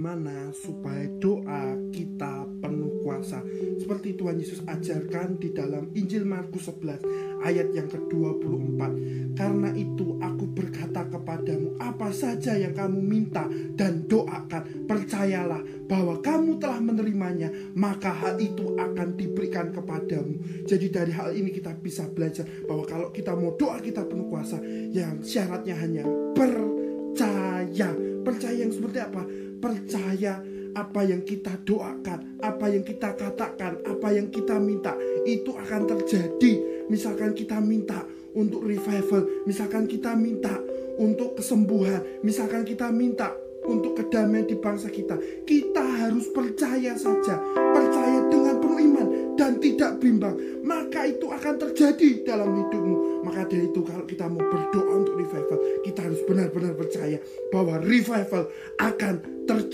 Mana supaya doa kita penuh kuasa. Seperti Tuhan Yesus ajarkan di dalam Injil Markus 11 ayat yang ke-24 Karena itu aku berkata kepadamu Apa saja yang kamu minta dan doakan Percayalah bahwa kamu telah menerimanya Maka hal itu akan diberikan kepadamu. Jadi dari hal ini kita bisa belajar Bahwa kalau kita mau doa kita penuh kuasa Yang syaratnya hanya percaya. Percaya yang seperti apa? Percaya apa yang kita doakan, apa yang kita katakan, apa yang kita minta itu akan terjadi. Misalkan kita minta untuk revival, misalkan kita minta untuk kesembuhan, misalkan kita minta untuk kedamaian di bangsa kita, kita harus percaya saja, percaya dengan penuh iman dan tidak bimbang, maka itu akan terjadi dalam hidupmu. Maka dari itu kalau kita mau berdoa untuk revival, kita harus benar-benar percaya bahwa revival akan terjadi